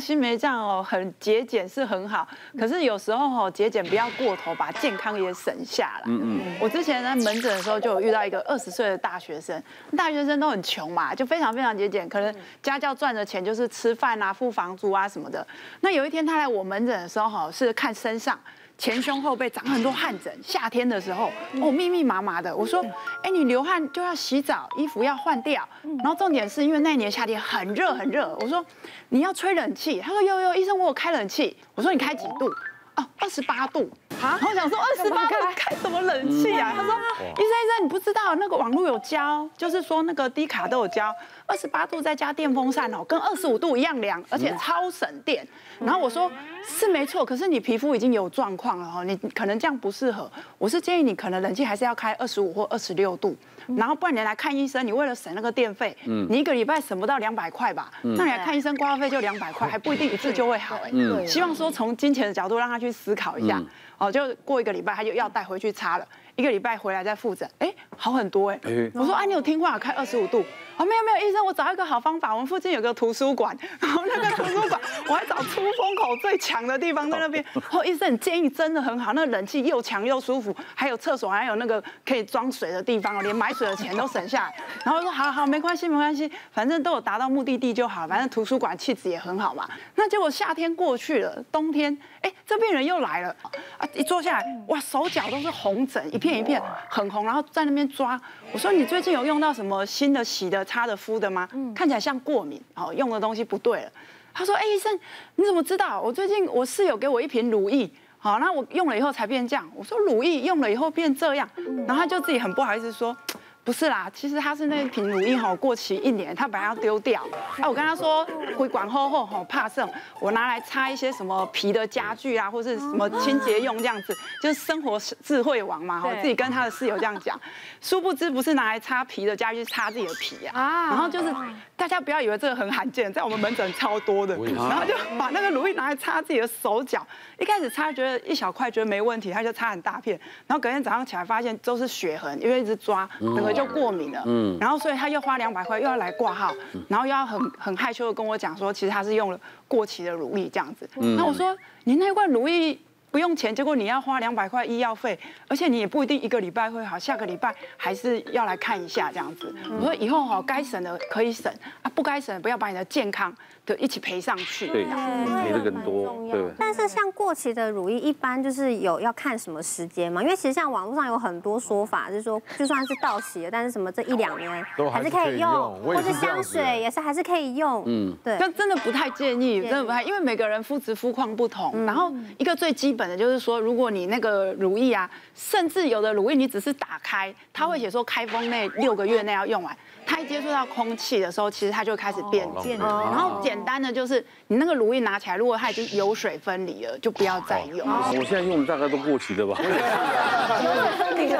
新梅这样哦，很节俭是很好，可是有时候哦，节俭不要过头，把健康也省下来。嗯嗯。我之前在门诊的时候就有遇到一个二十岁的大学生，大学生都很穷嘛，就非常非常节俭，可能家教赚的钱就是吃饭啊、付房租啊什么的。那有一天他来我门诊的时候哈，是看身上。前胸后背长很多汗疹，夏天的时候哦，密密麻麻的。我说，哎，你流汗就要洗澡，衣服要换掉。然后重点是因为那年夏天很热很热。我说你要吹冷气，他说有有，医生我有开冷气。我说你开几度？哦，二十八度。然后我想说二十八度开什么冷气啊？他说医生医生你不知道那个网络有教，就是说那个低卡都有教，二十八度再加电风扇哦，跟二十五度一样凉，而且超省电。然后我说是没错，可是你皮肤已经有状况了哦，你可能这样不适合。我是建议你可能冷气还是要开二十五或二十六度，然后不然你来看医生，你为了省那个电费，你一个礼拜省不到两百块吧？那你来看医生挂号费就两百块，还不一定一次就会好哎。希望说从金钱的角度让他去思考一下。哦，就过一个礼拜，他就要带回去擦了。一个礼拜回来再复诊，哎，好很多哎。我说，哎，你有听话，开二十五度。哦，没有没有，医生，我找一个好方法。我们附近有个图书馆，然后那个图书馆，我还找出风口最强的地方在那边。哦，医生，你建议真的很好，那个冷气又强又舒服，还有厕所，还有那个可以装水的地方，连买水的钱都省下来。然后我说，好好，没关系没关系，反正都有达到目的地就好。反正图书馆气质也很好嘛。那结果夏天过去了，冬天，哎，这病人又来了。啊，一坐下来，哇，手脚都是红疹，一片一片很红，然后在那边抓。我说，你最近有用到什么新的洗的？擦的敷的吗？看起来像过敏，哦，用的东西不对了。他说：“哎，医生，你怎么知道？我最近我室友给我一瓶乳液，好，那我用了以后才变这样。我说乳液用了以后变这样，然后他就自己很不好意思说。”不是啦，其实他是那瓶乳液吼过期一年，他本来要丢掉。哎，我跟他说，回管后后吼怕剩，我拿来擦一些什么皮的家具啊，或是什么清洁用这样子，就是生活智慧王嘛，哈，自己跟他的室友这样讲。殊不知不是拿来擦皮的家具，擦自己的皮啊。然后就是大家不要以为这个很罕见，在我们门诊超多的。然后就把那个乳液拿来擦自己的手脚，一开始擦觉得一小块觉得没问题，他就擦很大片，然后隔天早上起来发现都是血痕，因为一直抓那个。就过敏了，嗯，然后所以他又花两百块又要来挂号，然后又要很很害羞的跟我讲说，其实他是用了过期的乳液这样子。那我说，你那罐乳液不用钱，结果你要花两百块医药费，而且你也不一定一个礼拜会好，下个礼拜还是要来看一下这样子。我说以后哈，该省的可以省啊，不该省的不要把你的健康的一起赔上去，对，赔的更多。对。但是像过期的乳液，一般就是有要看什么时间嘛？因为其实像网络上有很多说法，就是说就算是到期了，但是什么这一两年还是可以用，或是香水也是还是可以用。嗯，对。但真的不太建议，真的不太，因为每个人肤质肤况不同。然后一个最基本的就是说，如果你那个乳液啊，甚至有的乳液你只是打开，它会写说开封内六个月内要用完。它一接触到空气的时候，其实它就会开始变变。然后简单的就是，你那个乳液拿起来，如果它已经油水分离了，就不要再用。我现在用的大概都过期的吧？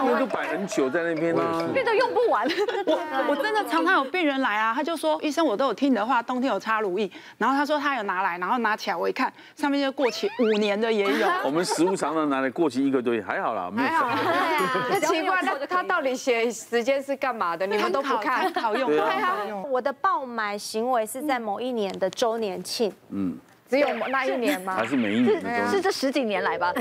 他们都摆很久在那边呢，那都用不完。我我真的常常有病人来啊，他就说医生，我都有听你的话，冬天有擦乳液，然后他说他有拿来，然后拿起来我一看，上面就过期五年的也有。我们食物常常拿来过期一个多月，还好啦，没有。还好。那奇怪，他他到底写时间是干嘛的？你们都不看。好用，对啊。我的爆买行为是在某一年的周年庆，嗯，只有那一年吗？还是每一年？是这十几年来吧？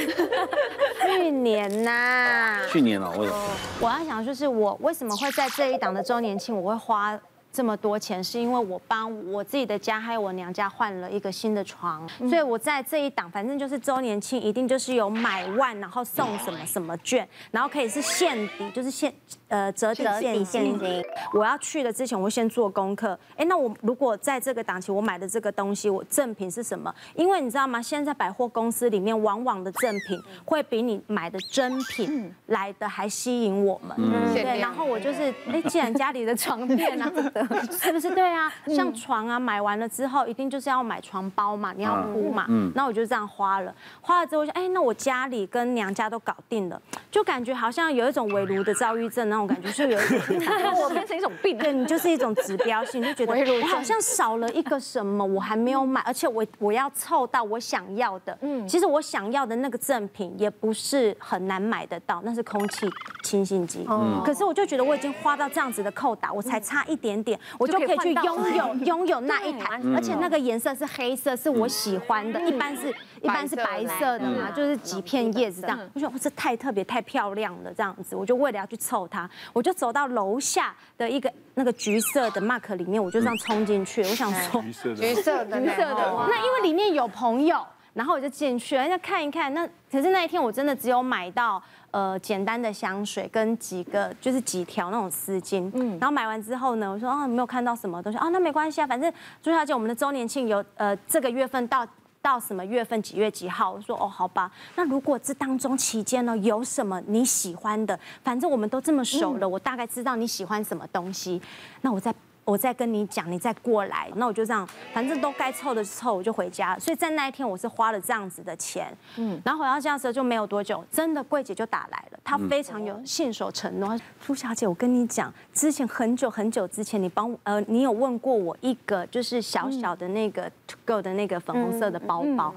去年呐。去年了，我有。我要想就是我为什么会在这一档的周年庆，我会花。这么多钱是因为我帮我自己的家还有我娘家换了一个新的床，所以我在这一档，反正就是周年庆，一定就是有买万然后送什么什么券，然后可以是现抵，就是现呃折抵现金。我要去的之前，我会先做功课。哎，那我如果在这个档期我买的这个东西，我赠品是什么？因为你知道吗？现在百货公司里面往往的赠品会比你买的真品来的还吸引我们。对，然后我就是哎，既然家里的床垫啊。是不是对啊？像床啊，买完了之后一定就是要买床包嘛，你要铺嘛。嗯。那我就这样花了，花了之后就哎，那我家里跟娘家都搞定了，就感觉好像有一种围炉的躁郁症那种感觉，就有一点 我变成一种病。对，你就是一种指标性，就觉得我好像少了一个什么，我还没有买，而且我我要凑到我想要的。嗯。其实我想要的那个赠品也不是很难买得到，那是空气清新机。嗯。可是我就觉得我已经花到这样子的扣打，我才差一点点。点，我就可以去拥有 拥有那一台，而且那个颜色是黑色，是我喜欢的，一般是一般是白色的嘛，就是几片叶子这样。我觉得哇，这太特别太漂亮了，这样子，我就为了要去凑它，我就走到楼下的一个那个橘色的 Mark 里面，我就这样冲进去，我想说橘色的，橘色的，橘色的，那因为里面有朋友。然后我就进去了，人家看一看。那可是那一天我真的只有买到呃简单的香水跟几个就是几条那种丝巾。嗯。然后买完之后呢，我说啊没有看到什么东西啊，那没关系啊，反正朱小姐我们的周年庆有呃这个月份到到什么月份几月几号？我说哦好吧，那如果这当中期间呢有什么你喜欢的，反正我们都这么熟了，我大概知道你喜欢什么东西，那我再。我再跟你讲，你再过来，那我就这样，反正都该凑的凑，我就回家。所以在那一天，我是花了这样子的钱，嗯，然后回到家的时候就没有多久，真的柜姐就打来了，她非常有信守承诺。朱小姐，我跟你讲，之前很久很久之前，你帮呃，你有问过我一个就是小小的那个 to go 的那个粉红色的包包，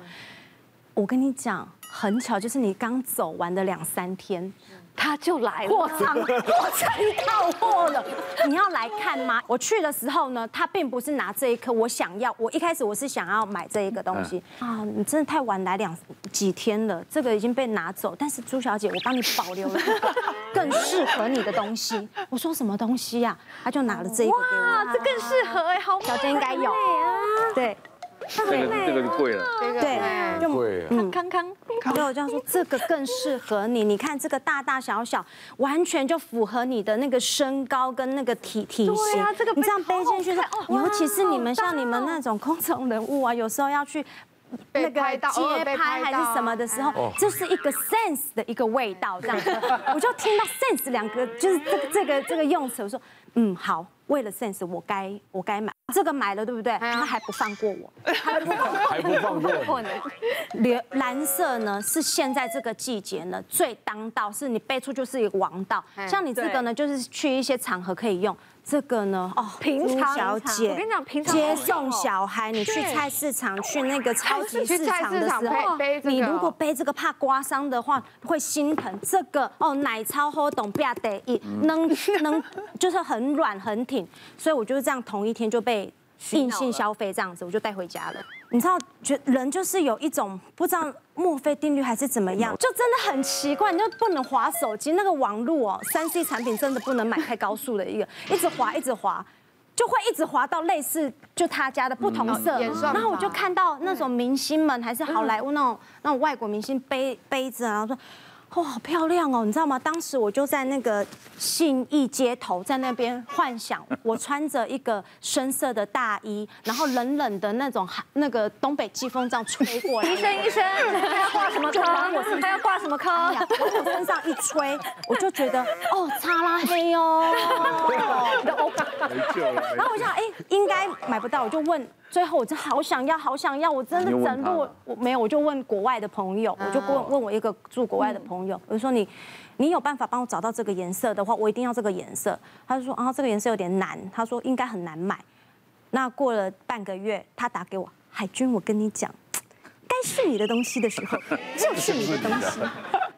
我跟你讲，很巧，就是你刚走完的两三天。他就来了，货仓货仓到货了，你要来看吗？我去的时候呢，他并不是拿这一颗，我想要，我一开始我是想要买这一个东西啊，你真的太晚来两几天了，这个已经被拿走，但是朱小姐，我帮你保留了一个更适合你的东西。我说什么东西呀？他就拿了这一个给我，哇，这更适合哎，好，小姐应该有，对。这个这个就贵了，对，就贵。嗯，康康，康哥，我这样说，这个更适合你。你看这个大大小小，完全就符合你的那个身高跟那个体体型。对啊，这个你这样背进去，尤其是你们像你们那种公众人物啊，有时候要去那个街拍还是什么的时候，这是一个 sense 的一个味道，这样子。我就听到 sense 两个，就是这个这个这个用词，我说，嗯，好。为了 sense，我该我该买这个买了，对不对？他还不放过我，还 不还不放过你。蓝蓝色呢，是现在这个季节呢最当道，是你背出就是一个王道。像你这个呢，就是去一些场合可以用。这个呢，哦，平常小姐，我跟你讲，平常接送小孩，你去菜市场，去那个 超级市场的时候，你如果背这个怕刮伤的话，会心疼。这个哦，奶超厚懂，不要得意，能能就是很软很挺，所以我就是这样，同一天就被硬性消费这样子，我就带回家了。你知道，觉人就是有一种不知道墨菲定律还是怎么样，就真的很奇怪，你就不能滑手机，那个网络哦，三 C 产品真的不能买太高速的一个，一直滑一直滑，就会一直滑到类似就他家的不同色，然后我就看到那种明星们还是好莱坞那种那种外国明星背杯子啊，说。哇，好漂亮哦！你知道吗？当时我就在那个信义街头，在那边幻想，我穿着一个深色的大衣，然后冷冷的那种那个东北季风这样吹过来。医生医生，他要挂什么科？他要挂什么科？我往身上一吹，我就觉得哦，擦拉黑哦。然后我想，哎，应该买不到，我就问。最后我真好想要，好想要，我真的整路我没有，我就问国外的朋友，我就问问我一个住国外的朋友，我就说你，你有办法帮我找到这个颜色的话，我一定要这个颜色。他就说啊，这个颜色有点难，他说应该很难买。那过了半个月，他打给我，海军，我跟你讲，该是你的东西的时候，就是你的东西。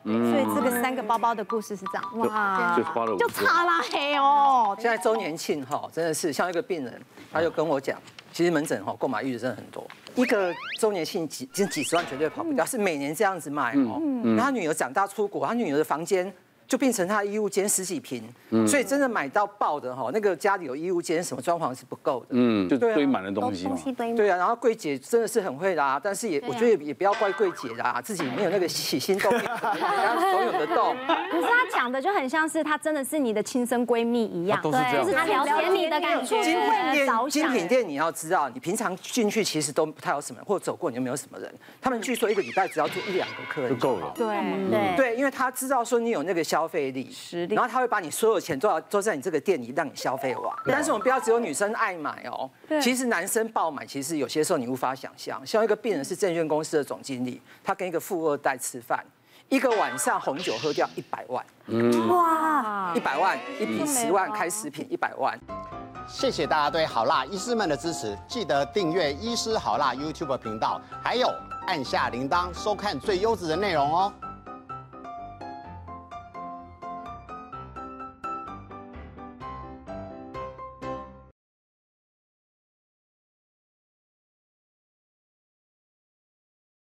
所以这个三个包包的故事是这样，哇，就花了就擦拉黑哦。现在周年庆哈，真的是像一个病人，他就跟我讲。其实门诊哈购买率真的很多，一个周年庆几几几十万绝对跑不掉，是每年这样子卖哦。然后他女儿长大出国，他女儿的房间。就变成他的衣物间十几坪，所以真的买到爆的哈，那个家里有衣物间，什么装潢是不够的，嗯，就堆满了东西嘛。对啊，然后柜姐真的是很会啦，但是也我觉得也不要怪柜姐啦，自己没有那个起心动念，所有的动。可是他讲的就很像是他真的是你的亲生闺蜜一样，对，就是他了解你的感觉。精品店，精品店你要知道，你平常进去其实都不太有什么，或者走过你就没有什么人。他们据说一个礼拜只要做一两个客人就够了。对对对，因为他知道说你有那个消费力。然后他会把你所有钱都要都在你这个店里让你消费完，但是我们不要只有女生爱买哦，其实男生爆买，其实有些时候你无法想象。像一个病人是证券公司的总经理，他跟一个富二代吃饭，一个晚上红酒喝掉一百万，哇，一百万一瓶十万开十瓶一百万。谢谢大家对好辣医师们的支持，记得订阅医师好辣 YouTube 频道，还有按下铃铛收看最优质的内容哦。